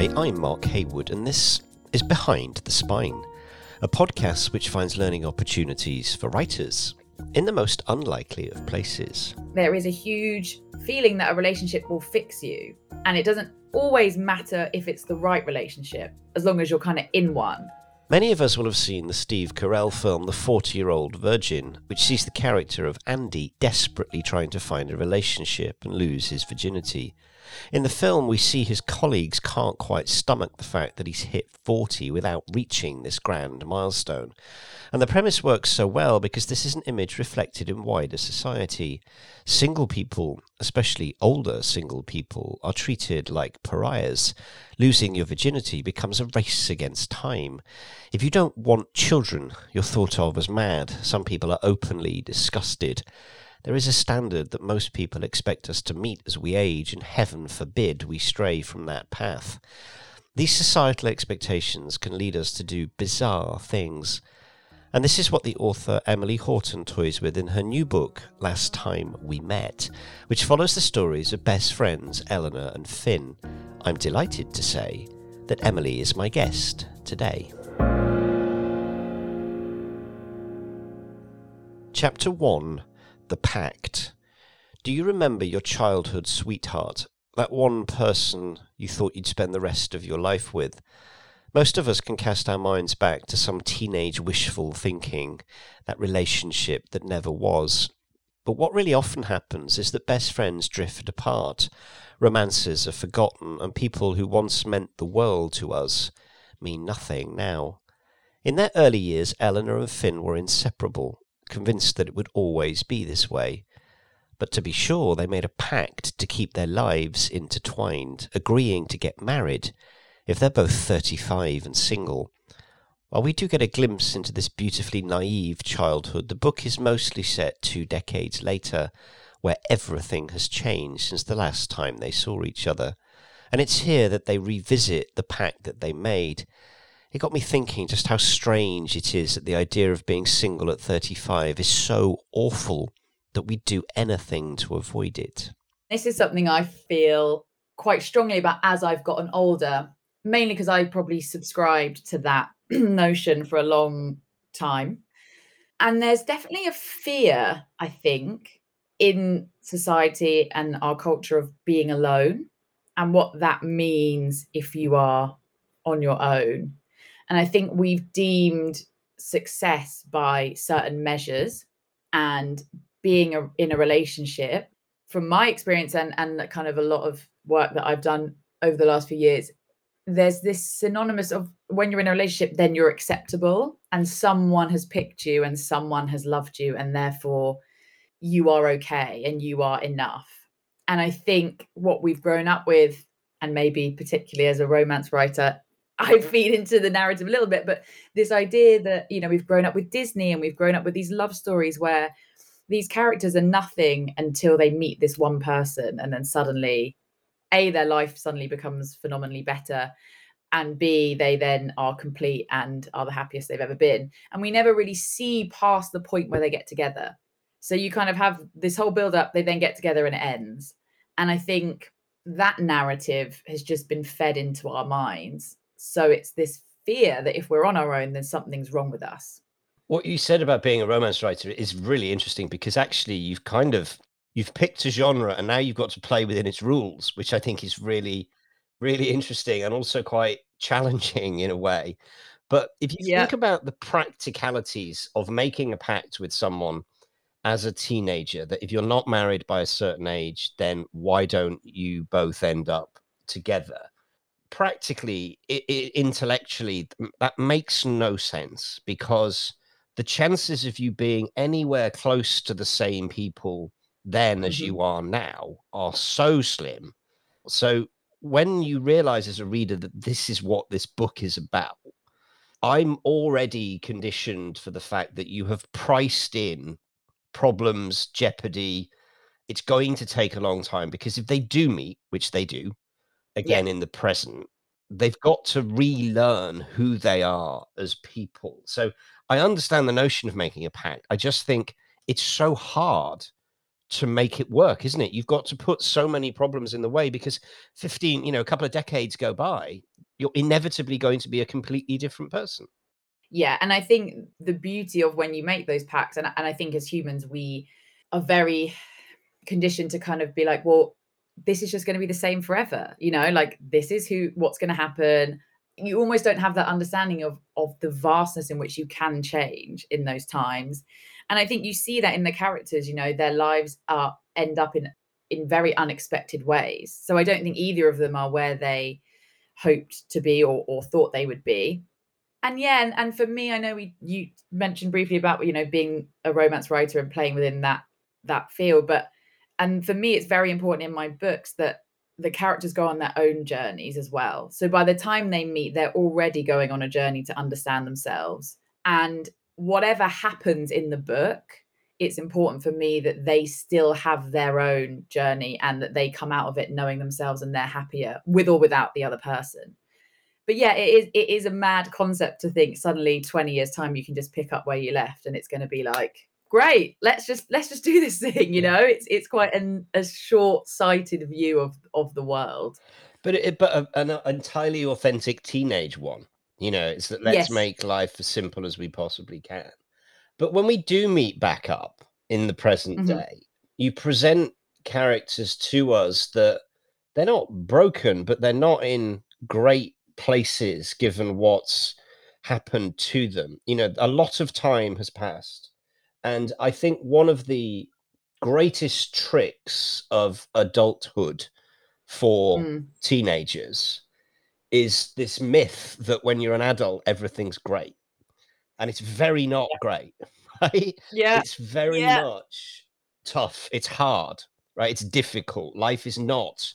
Hi, I'm Mark Haywood, and this is Behind the Spine, a podcast which finds learning opportunities for writers in the most unlikely of places. There is a huge feeling that a relationship will fix you, and it doesn't always matter if it's the right relationship, as long as you're kind of in one. Many of us will have seen the Steve Carell film The 40 Year Old Virgin, which sees the character of Andy desperately trying to find a relationship and lose his virginity. In the film, we see his colleagues can't quite stomach the fact that he's hit 40 without reaching this grand milestone. And the premise works so well because this is an image reflected in wider society. Single people, especially older single people, are treated like pariahs. Losing your virginity becomes a race against time. If you don't want children, you're thought of as mad. Some people are openly disgusted. There is a standard that most people expect us to meet as we age, and heaven forbid we stray from that path. These societal expectations can lead us to do bizarre things. And this is what the author Emily Houghton toys with in her new book, Last Time We Met, which follows the stories of best friends Eleanor and Finn. I'm delighted to say that Emily is my guest today. Chapter 1 the pact. Do you remember your childhood sweetheart? That one person you thought you'd spend the rest of your life with? Most of us can cast our minds back to some teenage wishful thinking, that relationship that never was. But what really often happens is that best friends drift apart, romances are forgotten, and people who once meant the world to us mean nothing now. In their early years, Eleanor and Finn were inseparable, convinced that it would always be this way. But to be sure, they made a pact to keep their lives intertwined, agreeing to get married if they're both 35 and single. While we do get a glimpse into this beautifully naive childhood, the book is mostly set two decades later, where everything has changed since the last time they saw each other. And it's here that they revisit the pact that they made it got me thinking just how strange it is that the idea of being single at 35 is so awful that we do anything to avoid it. This is something I feel quite strongly about as I've gotten older, mainly because I probably subscribed to that notion for a long time. And there's definitely a fear, I think, in society and our culture of being alone and what that means if you are on your own. And I think we've deemed success by certain measures and being a, in a relationship. From my experience and and kind of a lot of work that I've done over the last few years there's this synonymous of when you're in a relationship then you're acceptable and someone has picked you and someone has loved you and therefore you are okay and you are enough. And i think what we've grown up with and maybe particularly as a romance writer I feed into the narrative a little bit, but this idea that, you know, we've grown up with Disney and we've grown up with these love stories where these characters are nothing until they meet this one person and then suddenly a their life suddenly becomes phenomenally better and b they then are complete and are the happiest they've ever been. And we never really see past the point where they get together. So you kind of have this whole build up they then get together and it ends. And i think that narrative has just been fed into our minds so it's this fear that if we're on our own, then something's wrong with us. What you said about being a romance writer is really interesting because actually you've kind of you've picked a genre and now you've got to play within its rules, which I think is really, really interesting and also quite challenging in a way. But if you yeah. think about the practicalities of making a pact with someone as a teenager, that if you're not married by a certain age, then why don't you both end up together? Practically, it, it, intellectually, that makes no sense because the chances of you being anywhere close to the same people then mm-hmm. as you are now are so slim. So when you realize as a reader that this is what this book is about, I'm already conditioned for the fact that you have priced in problems, jeopardy. It's going to take a long time because if they do meet, which they do, again yeah. in the present, they've got to relearn who they are as people. So I understand the notion of making a pact. I just think it's so hard to make it work, isn't it? You've got to put so many problems in the way because 15, you know, a couple of decades go by, you're inevitably going to be a completely different person. Yeah. And I think the beauty of when you make those pacts, and, and I think as humans, we are very conditioned to kind of be like, well, this is just going to be the same forever. You know, like this is who what's going to happen. You almost don't have that understanding of of the vastness in which you can change in those times. And I think you see that in the characters, you know, their lives are end up in in very unexpected ways. So I don't think either of them are where they hoped to be or, or thought they would be. And yeah, and, and for me, I know we you mentioned briefly about you know being a romance writer and playing within that that field, but and for me it's very important in my books that the characters go on their own journeys as well. So by the time they meet they're already going on a journey to understand themselves. And whatever happens in the book it's important for me that they still have their own journey and that they come out of it knowing themselves and they're happier with or without the other person. But yeah it is it is a mad concept to think suddenly 20 years time you can just pick up where you left and it's going to be like great let's just let's just do this thing you know? It's it's quite an, a short-sighted view of of the world. But it, but a, an entirely authentic teenage one you know? It's that let's yes. make life as simple as we possibly can. But when we do meet back up in the present mm-hmm. day you present characters to us that they're not broken but they're not in great places given what's happened to them. You know a lot of time has passed and I think one of the greatest tricks of adulthood for mm. teenagers is this myth that when you're an adult, everything's great. And it's very not great, right? Yeah. It's very yeah. much tough. It's hard, right? It's difficult. Life is not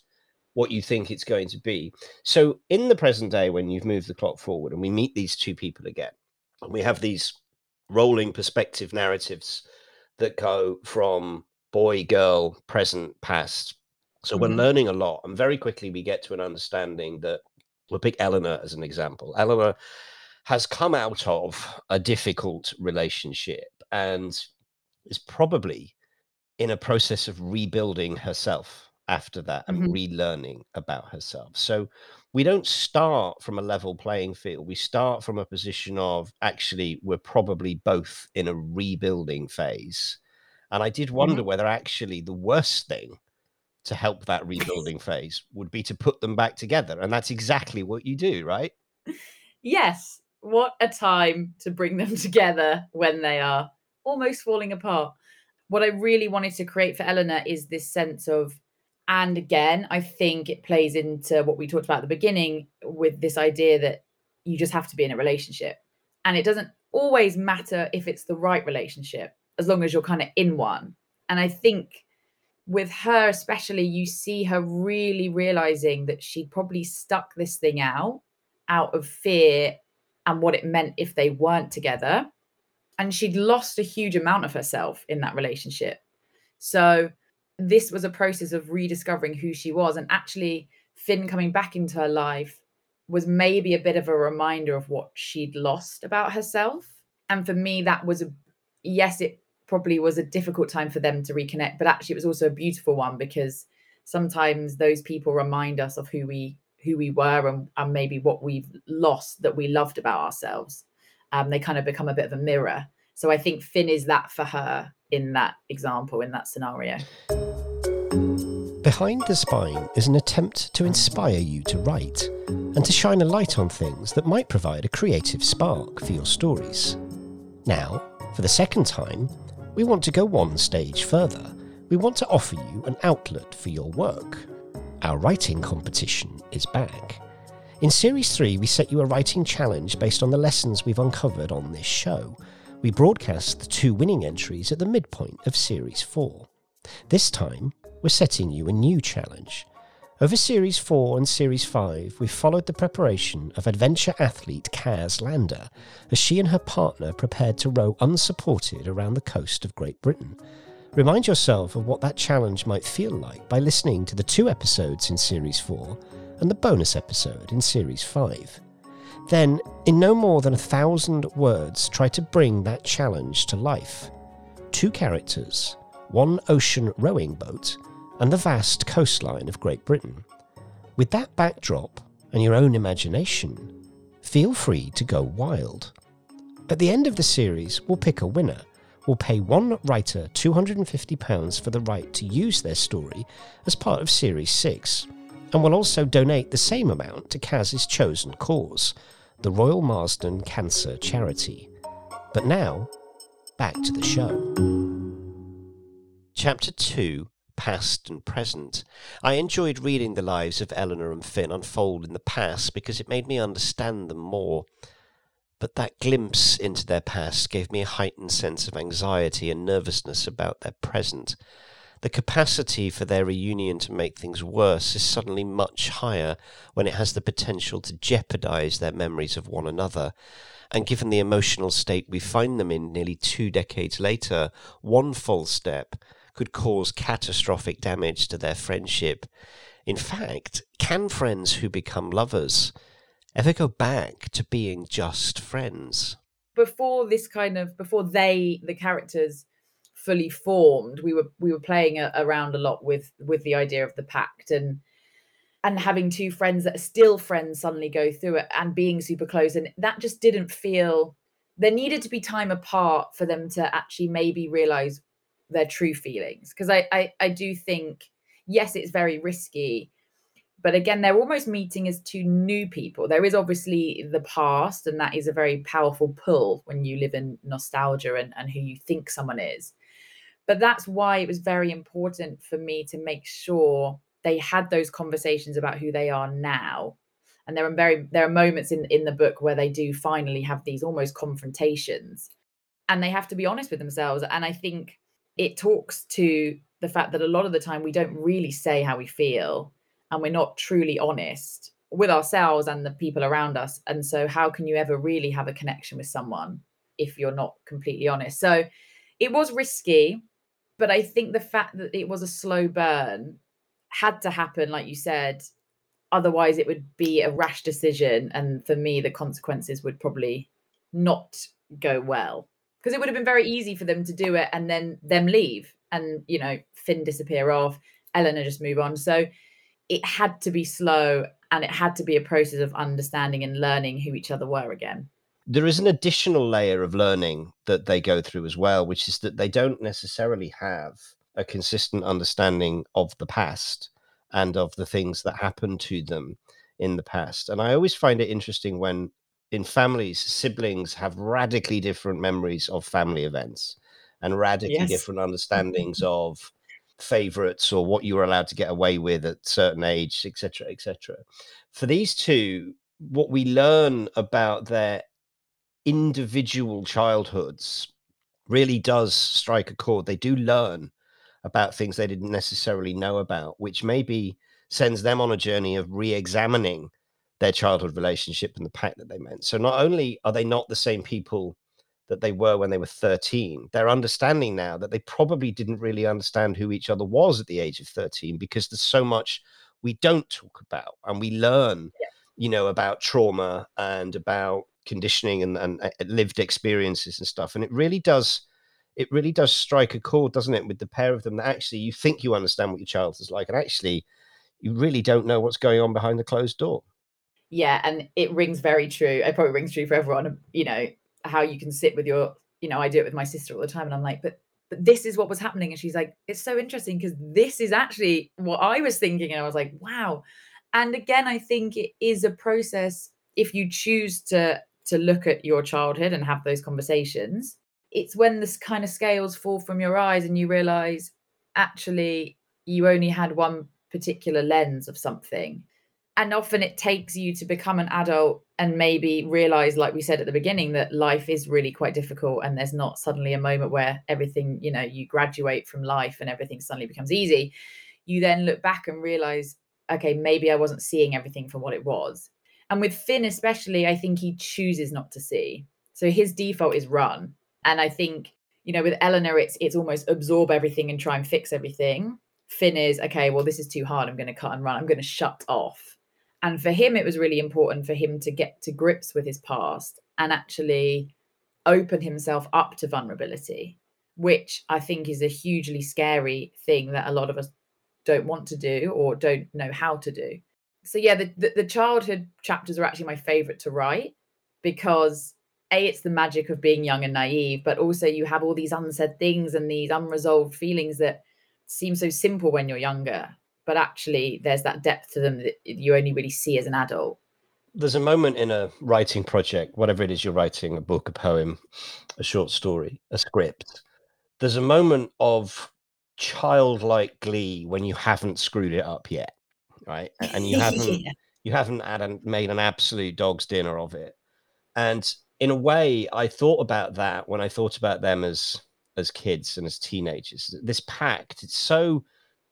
what you think it's going to be. So, in the present day, when you've moved the clock forward and we meet these two people again, and we have these rolling perspective narratives that go from boy, girl, present, past. So mm-hmm. we're learning a lot. And very quickly we get to an understanding that we'll pick Eleanor as an example. Eleanor has come out of a difficult relationship and is probably in a process of rebuilding herself after that and mm-hmm. relearning about herself. So we don't start from a level playing field. We start from a position of actually, we're probably both in a rebuilding phase. And I did wonder mm-hmm. whether actually the worst thing to help that rebuilding phase would be to put them back together. And that's exactly what you do, right? Yes. What a time to bring them together when they are almost falling apart. What I really wanted to create for Eleanor is this sense of and again, I think it plays into what we talked about at the beginning with this idea that you just have to be in a relationship. And it doesn't always matter if it's the right relationship, as long as you're kind of in one. And I think with her, especially, you see her really realizing that she probably stuck this thing out out of fear and what it meant if they weren't together. And she'd lost a huge amount of herself in that relationship. So, this was a process of rediscovering who she was. And actually Finn coming back into her life was maybe a bit of a reminder of what she'd lost about herself. And for me that was a yes it probably was a difficult time for them to reconnect but actually it was also a beautiful one because sometimes those people remind us of who we who we were and, and maybe what we've lost that we loved about ourselves. Um, they kind of become a bit of a mirror. So i think finn is that for her in that example, in that scenario. Behind the Spine is an attempt to inspire you to write and to shine a light on things that might provide a creative spark for your stories. Now, for the second time, we want to go one stage further. We want to offer you an outlet for your work. Our writing competition is back. In Series 3, we set you a writing challenge based on the lessons we've uncovered on this show we broadcast the two winning entries at the midpoint of Series 4. This time, we're setting you a new challenge. Over Series 4 and Series 5, we followed the preparation of adventure athlete Kaz Lander as she and her partner prepared to row unsupported around the coast of Great Britain. Remind yourself of what that challenge might feel like by listening to the two episodes in Series 4 and the bonus episode in Series 5. Then, in no more than a thousand words, try to bring that challenge to life. Two characters, one ocean rowing boat, and the vast coastline of Great Britain. With that backdrop and your own imagination, feel free to go wild. At the end of the series, we'll pick a winner. We'll pay one writer £250 for the right to use their story as part of Series 6, and we'll also donate the same amount to Kaz's chosen cause, the Royal Marsden Cancer Charity. But now, back to the show. Chapter 2 Past and Present. I enjoyed reading the lives of Eleanor and Finn unfold in the past because it made me understand them more. But that glimpse into their past gave me a heightened sense of anxiety and nervousness about their present. The capacity for their reunion to make things worse is suddenly much higher when it has the potential to jeopardize their memories of one another. And given the emotional state we find them in nearly two decades later, one false step could cause catastrophic damage to their friendship. In fact, can friends who become lovers ever go back to being just friends? Before this kind of, before they, the characters, fully formed, we were we were playing a, around a lot with with the idea of the pact and and having two friends that are still friends suddenly go through it and being super close. And that just didn't feel there needed to be time apart for them to actually maybe realize their true feelings. Because I, I i do think yes it's very risky but again they're almost meeting as two new people. There is obviously the past and that is a very powerful pull when you live in nostalgia and, and who you think someone is but that's why it was very important for me to make sure they had those conversations about who they are now and there are very there are moments in in the book where they do finally have these almost confrontations and they have to be honest with themselves and i think it talks to the fact that a lot of the time we don't really say how we feel and we're not truly honest with ourselves and the people around us. And so, how can you ever really have a connection with someone if you're not completely honest? So, it was risky, but I think the fact that it was a slow burn had to happen, like you said. Otherwise, it would be a rash decision. And for me, the consequences would probably not go well because it would have been very easy for them to do it and then them leave and you know finn disappear off eleanor just move on so it had to be slow and it had to be a process of understanding and learning who each other were again there is an additional layer of learning that they go through as well which is that they don't necessarily have a consistent understanding of the past and of the things that happened to them in the past and i always find it interesting when in families, siblings have radically different memories of family events and radically yes. different mm-hmm. understandings of favorites or what you were allowed to get away with at certain age, etc., etc. For these two, what we learn about their individual childhoods really does strike a chord. They do learn about things they didn't necessarily know about, which maybe sends them on a journey of re-examining their childhood relationship and the pact that they meant. So not only are they not the same people that they were when they were 13, they're understanding now that they probably didn't really understand who each other was at the age of 13 because there's so much we don't talk about and we learn, yeah. you know, about trauma and about conditioning and, and uh, lived experiences and stuff. And it really does it really does strike a chord, doesn't it, with the pair of them that actually you think you understand what your child is like, and actually you really don't know what's going on behind the closed door. Yeah and it rings very true. It probably rings true for everyone you know how you can sit with your you know i do it with my sister all the time and i'm like but but this is what was happening and she's like it's so interesting because this is actually what i was thinking and i was like wow. And again i think it is a process if you choose to to look at your childhood and have those conversations it's when this kind of scales fall from your eyes and you realize actually you only had one particular lens of something. And often it takes you to become an adult and maybe realize like we said at the beginning that life is really quite difficult and there's not suddenly a moment where everything you know you graduate from life and everything suddenly becomes easy. You then look back and realize okay maybe i wasn't seeing everything for what it was and with finn especially i think he chooses not to see. So his default is run. And i think you know with eleanor it's it's almost absorb everything and try and fix everything. Finn is okay well this is too hard. I'm going to cut and run. I'm going to shut off. And for him, it was really important for him to get to grips with his past and actually open himself up to vulnerability. which I think is a hugely scary thing that a lot of us don't want to do or don't know how to do. So yeah, the, the, the childhood chapters are actually my favorite to write because a it's the magic of being young and naive, but also you have all these unsaid things and these unresolved feelings that seem so simple when you're younger, but actually there's that depth to them that you only really see as an adult. There's a moment in a writing project, whatever it is you're writing, a book, a poem, a short story, a script. There's a moment of childlike glee when you haven't screwed it up yet, right? And you haven't yeah. you haven't had a, made an absolute dog's dinner of it. And in a way, I thought about that when I thought about them as as kids and as teenagers. This pact, it's so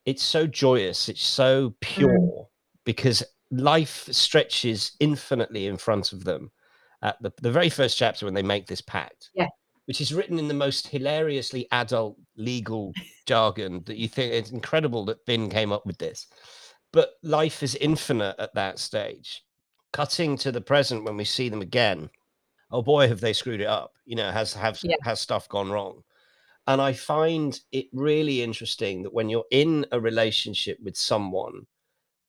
it's so joyous, it's so mm. pure mm. because life stretches infinitely in front of them. At the, the very first chapter when they make this pact. Yeah. Which is written in the most hilariously adult legal jargon that you think it's incredible that Finn came up with this. But life is infinite at that stage. Cutting to the present when we see them again, oh boy, have they screwed it up? You know, has have yeah. has stuff gone wrong? And I find it really interesting that when you're in a relationship with someone,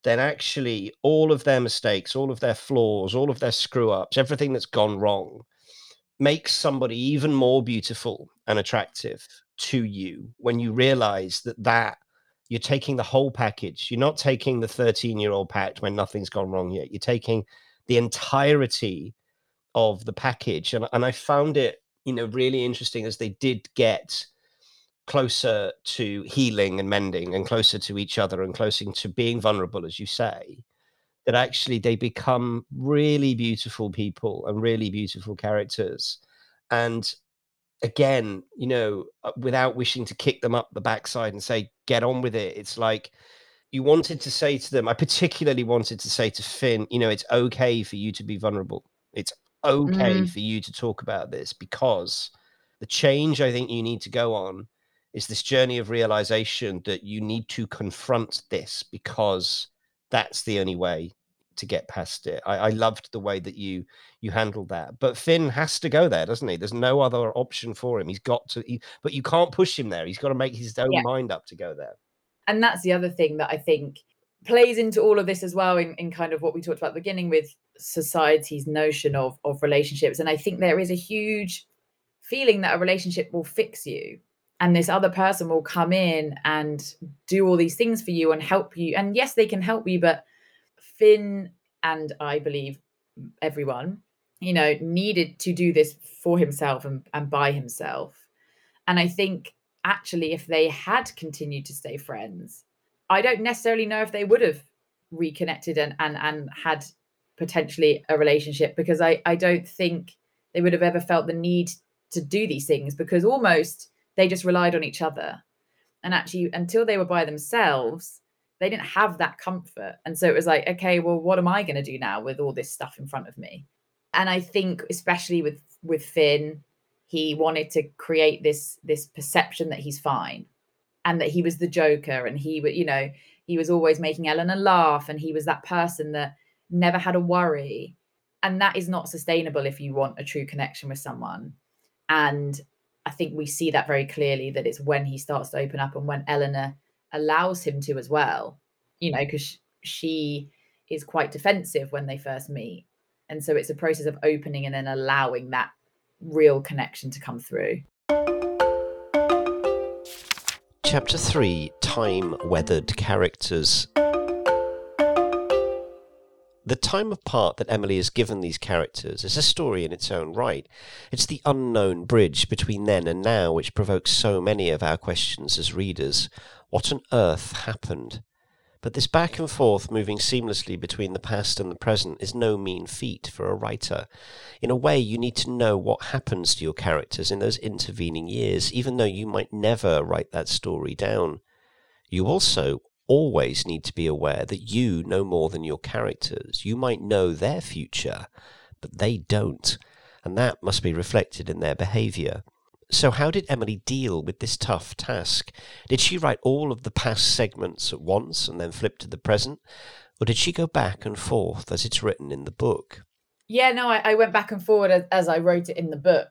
then actually all of their mistakes, all of their flaws, all of their screw ups, everything that's gone wrong makes somebody even more beautiful and attractive to you when you realize that that you're taking the whole package. You're not taking the 13 year old pact when nothing's gone wrong yet. You're taking the entirety of the package. And, and I found it you know really interesting as they did get closer to healing and mending and closer to each other and closer to being vulnerable as you say that actually they become really beautiful people and really beautiful characters and again you know uh, without wishing to kick them up the backside and say get on with it. It's like you wanted to say to them i particularly wanted to say to finn you know it's okay for you to be vulnerable. It's okay mm. for you to talk about this because the change I think you need to go on is this journey of realization that you need to confront this because that's the only way to get past it. I, I, loved the way that you you handled that. But Finn has to go there, doesn't he? There's no other option for him. He's got to, he, but you can't push him there. He's got to make his own yeah. mind up to go there. And that's the other thing that I think plays into all of this as well in, in kind of what we talked about at the beginning with society's notion of of relationships and i think there is a huge feeling that a relationship will fix you and this other person will come in and do all these things for you and help you and yes they can help you but finn and i believe everyone you know needed to do this for himself and, and by himself and i think actually if they had continued to stay friends I don't necessarily know if they would have reconnected and and and had potentially a relationship because I I don't think they would have ever felt the need to do these things because almost they just relied on each other. And actually until they were by themselves, they didn't have that comfort. And so it was like, okay, well, what am I going to do now with all this stuff in front of me? And I think especially with with Finn, he wanted to create this this perception that he's fine and that he was the joker and he would you know he was always making eleanor laugh and he was that person that never had a worry and that is not sustainable if you want a true connection with someone and i think we see that very clearly that it's when he starts to open up and when eleanor allows him to as well you know because she is quite defensive when they first meet and so it's a process of opening and then allowing that real connection to come through Chapter 3 Time Weathered Characters. The time apart that Emily has given these characters is a story in its own right. It's the unknown bridge between then and now which provokes so many of our questions as readers. What on earth happened? But this back and forth moving seamlessly between the past and the present is no mean feat for a writer. In a way, you need to know what happens to your characters in those intervening years, even though you might never write that story down. You also always need to be aware that you know more than your characters. You might know their future, but they don't, and that must be reflected in their behaviour. So, how did Emily deal with this tough task? Did she write all of the past segments at once and then flip to the present? Or did she go back and forth as it's written in the book? Yeah, no, I, I went back and forward as, as I wrote it in the book.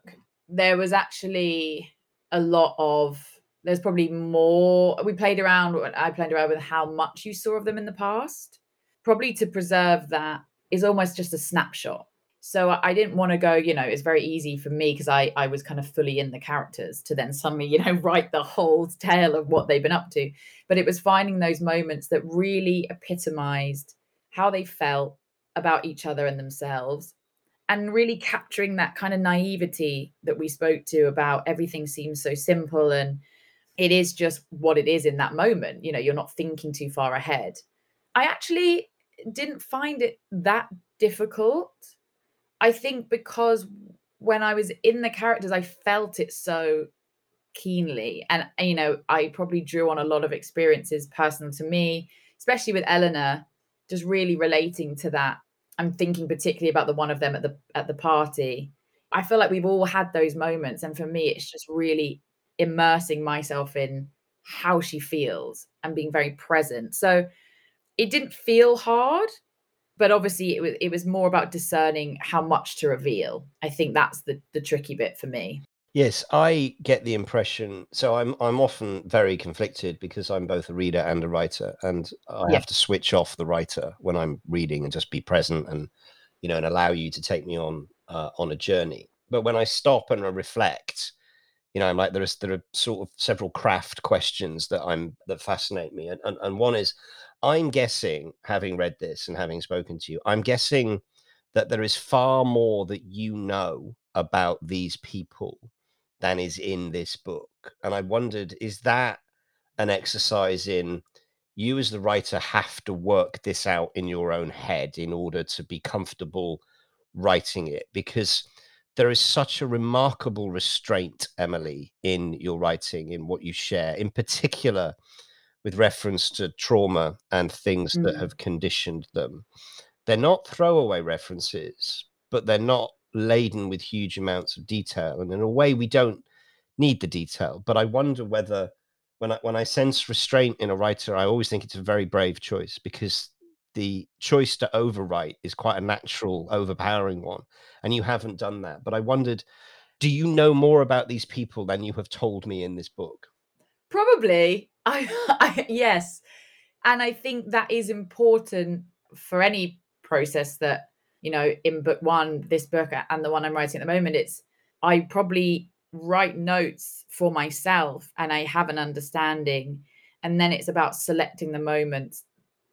There was actually a lot of there's probably more we played around i played around with how much you saw of them in the past probably to preserve that is almost just a snapshot so i didn't want to go you know it's very easy for me because i i was kind of fully in the characters to then suddenly you know write the whole tale of what they've been up to. But it was finding those moments that really epitomized how they felt about each other and themselves and really capturing that kind of naivety that we spoke to about everything seems so simple and it is just what it is in that moment you know you're not thinking too far ahead. I actually didn't find it that difficult i think because when i was in the characters i felt it so keenly. And you know i probably drew on a lot of experiences personal to me especially with eleanor just really relating to that. I'm thinking particularly about the one of them at the at the party. I feel like we've all had those moments. And for me it's just really immersing myself in how she feels and being very present. So it didn't feel hard, but obviously it was it was more about discerning how much to reveal. I think that's the the tricky bit for me. Yes, I get the impression. So I'm I'm often very conflicted because I'm both a reader and a writer, and I yeah. have to switch off the writer when I'm reading and just be present and you know and allow you to take me on uh, on a journey. But when I stop and I reflect, you know, I'm like there is there are sort of several craft questions that I'm that fascinate me, and, and and one is, I'm guessing, having read this and having spoken to you, I'm guessing that there is far more that you know about these people than is in this book, and I wondered, is that an exercise in you as the writer have to work this out in your own head in order to be comfortable writing it? Because there is such a remarkable restraint, Emily, in your writing, in what you share, in particular with reference to trauma and things mm. that have conditioned them. They're not throwaway references, but they're not laden with huge amounts of detail. And in a way, we don't need the detail. But I wonder whether when I when I sense restraint in a writer, I always think it's a very brave choice because the choice to overwrite is quite a natural, overpowering one. And you haven't done that. But I wondered, do you know more about these people than you have told me in this book? Probably. I, I yes. And I think that is important for any process that, you know, in book one, this book and the one I'm writing at the moment, it's I probably write notes for myself and I have an understanding. And then it's about selecting the moments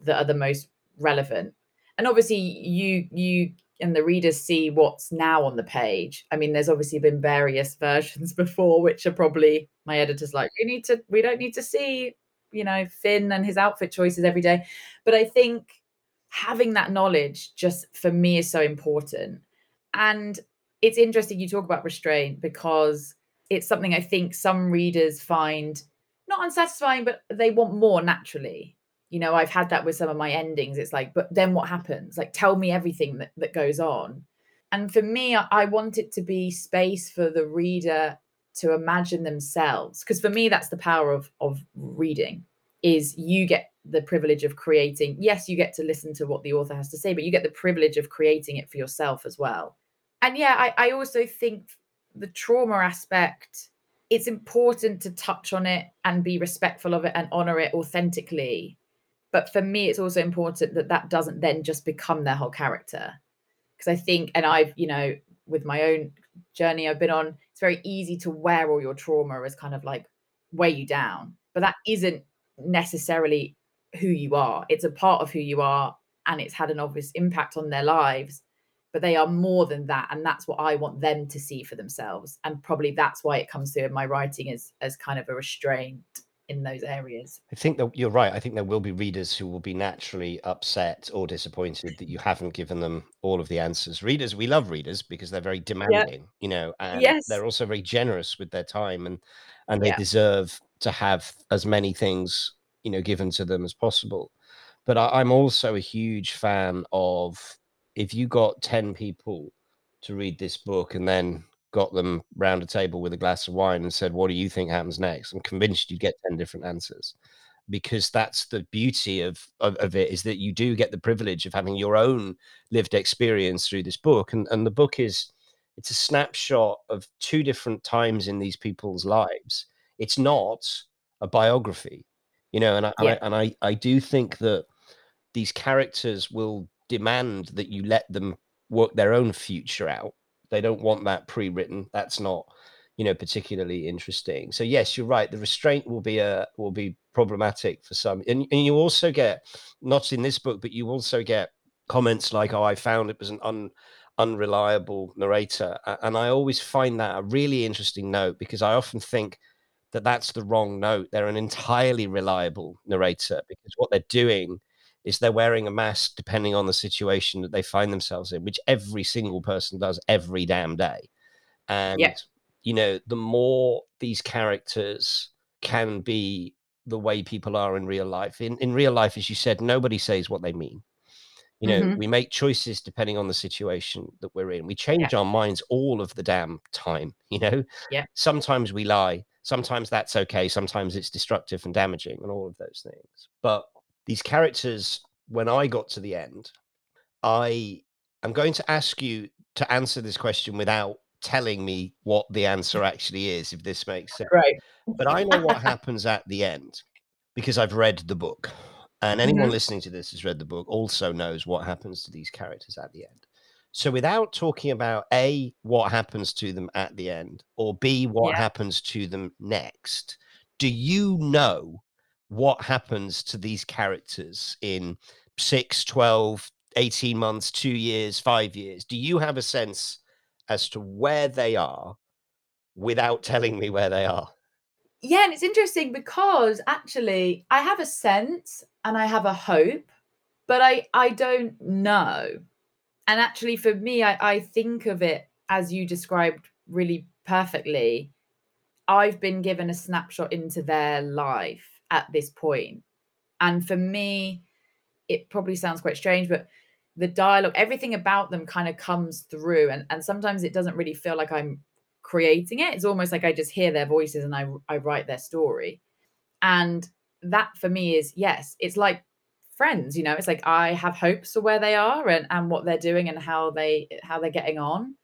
that are the most relevant and obviously you you and the readers see what's now on the page. I mean there's obviously been various versions before which are probably my editors like we need to we don't need to see you know finn and his outfit choices every day. But i think having that knowledge just for me is so important. And it's interesting you talk about restraint because it's something i think some readers find not unsatisfying but they want more naturally you know i've had that with some of my endings it's like but then what happens? Like tell me everything that, that goes on. And for me I, I want it to be space for the reader to imagine themselves because for me that's the power of of reading is you get the privilege of creating yes you get to listen to what the author has to say but you get the privilege of creating it for yourself as well. And yeah i, I also think the trauma aspect it's important to touch on it and be respectful of it and honor it authentically but for me it's also important that that doesn't then just become their whole character. Because i think and i've you know with my own journey i've been on it's very easy to wear all your trauma as kind of like weigh you down. But that isn't necessarily who you are. It's a part of who you are and it's had an obvious impact on their lives but they are more than that and that's what i want them to see for themselves. And probably that's why it comes through in my writing as as kind of a restraint in those areas. I think that you're right. I think there will be readers who will be naturally upset or disappointed that you haven't given them all of the answers. Readers, we love readers because they're very demanding, you know, and yes. they're also very generous with their time and and they yeah. deserve to have as many things, you know, given to them as possible. But I, I'm also a huge fan of if you got 10 people to read this book and then got them round a table with a glass of wine and said, What do you think happens next? I'm convinced you'd get 10 different answers because that's the beauty of, of, of, it is that you do get the privilege of having your own lived experience through this book. And, and the book is it's a snapshot of two different times in these people's lives. It's not a biography, you know. And I, Yeah. and, I and I I do think that these characters will demand that you let them work their own future out. They don't want that pre-written. That's not, you know, particularly interesting. So yes, you're right. The restraint will be a will be problematic for some, and and you also get not in this book, but you also get comments like, "Oh, I found it was an un." unreliable narrator and i always find that a really interesting note because i often think that that's the wrong note they're an entirely reliable narrator because what they're doing is they're wearing a mask depending on the situation that they find themselves in which every single person does every damn day. And you know the more these characters can be the way people are in real life in in real life as you said nobody says what they mean. You know Mhm. we make choices depending on the situation that we're in. We change our minds all of the damn time you know? Yeah. sometimes we lie. Sometimes that's okay. Sometimes it's destructive and damaging and all of those things. But these characters when i got to the end i am going to ask you to answer this question without telling me what the answer actually is if this makes sense Right. but I know what happens at the end because I've read the book. And anyone Mhm. listening to this has read the book also knows what happens to these characters at the end. So without talking about A, what happens to them at the end, or B, what Yeah. happens to them next, do you know what happens to these characters in 6, 12, 18 months, two years, five years? Do you have a sense as to where they are without telling me where they are? Yeah, and it's interesting because actually I have a sense and I have a hope, but I I don't know. And actually for me, I, I think of it as you described really perfectly. I've been given a snapshot into their life at this point. And for me, it probably sounds quite strange, but the dialogue, everything about them kind of comes through. And, and sometimes it doesn't really feel like I'm creating it. It's almost like I just hear their voices and I, I write their story. And that for me is, yes, it's like friends, you know, it's like I have hopes for where they are and, and what they're doing and how they how they're getting on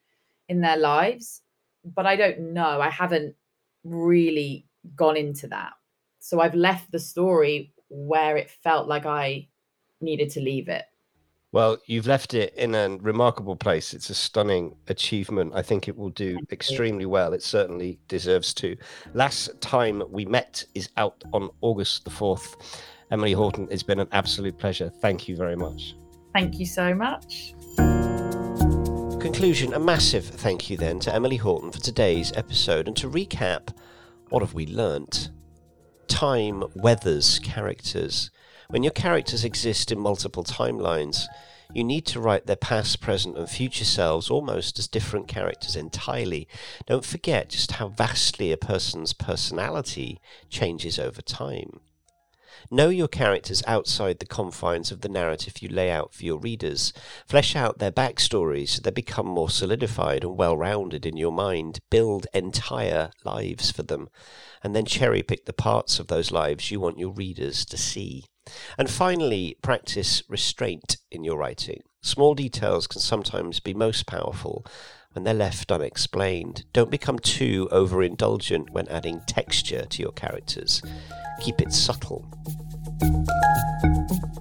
in their lives. But I don't know. I haven't really gone into that. So I've left the story where it felt like I needed to leave it. Well, you've left it in a remarkable place. It's a stunning achievement. I think it will do extremely well. It certainly deserves to. Last time we met is out on August the 4th. Emily Houghton, it's been an absolute pleasure. Thank you very much. Thank you so much. Conclusion A massive thank you then to Emily Houghton for today's episode. And to recap, what have we learnt? Time weathers characters. When your characters exist in multiple timelines, you need to write their past, present, and future selves almost as different characters entirely. Don't forget just how vastly a person's personality changes over time. Know your characters outside the confines of the narrative you lay out for your readers. Flesh out their backstories so they become more solidified and well rounded in your mind. Build entire lives for them, and then cherry pick the parts of those lives you want your readers to see. And finally, practice restraint in your writing. Small details can sometimes be most powerful when they're left unexplained. Don't become too overindulgent when adding texture to your characters. Keep it subtle.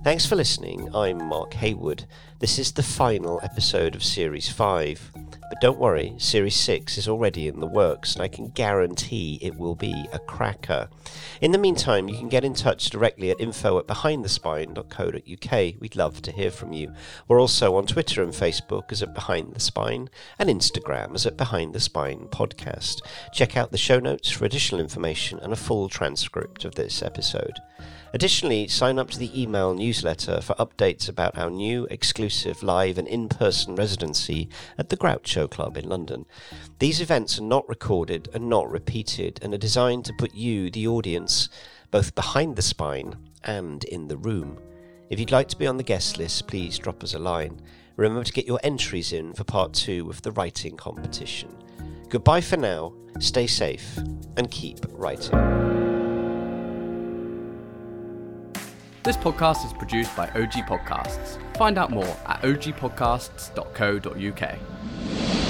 Thanks for listening. I'm Mark Haywood. This is the final episode of Series 5. But don't worry, Series 6 is already in the works, and I can guarantee it will be a cracker. In the meantime, you can get in touch directly at info at behindthespine.co.uk. We'd love to hear from you. We're also on Twitter and Facebook as at Behind the Spine, and Instagram as at Behind the Spine Podcast. Check out the show notes for additional information and a full transcript of this episode. Additionally, sign up to the email newsletter for updates about our new exclusive live and in person residency at the Groucho Club in London. These events are not recorded and not repeated and are designed to put you, the audience, both behind the spine and in the room. If you'd like to be on the guest list, please drop us a line. Remember to get your entries in for part two of the writing competition. Goodbye for now, stay safe, and keep writing. This podcast is produced by OG Podcasts. Find out more at ogpodcasts.co.uk.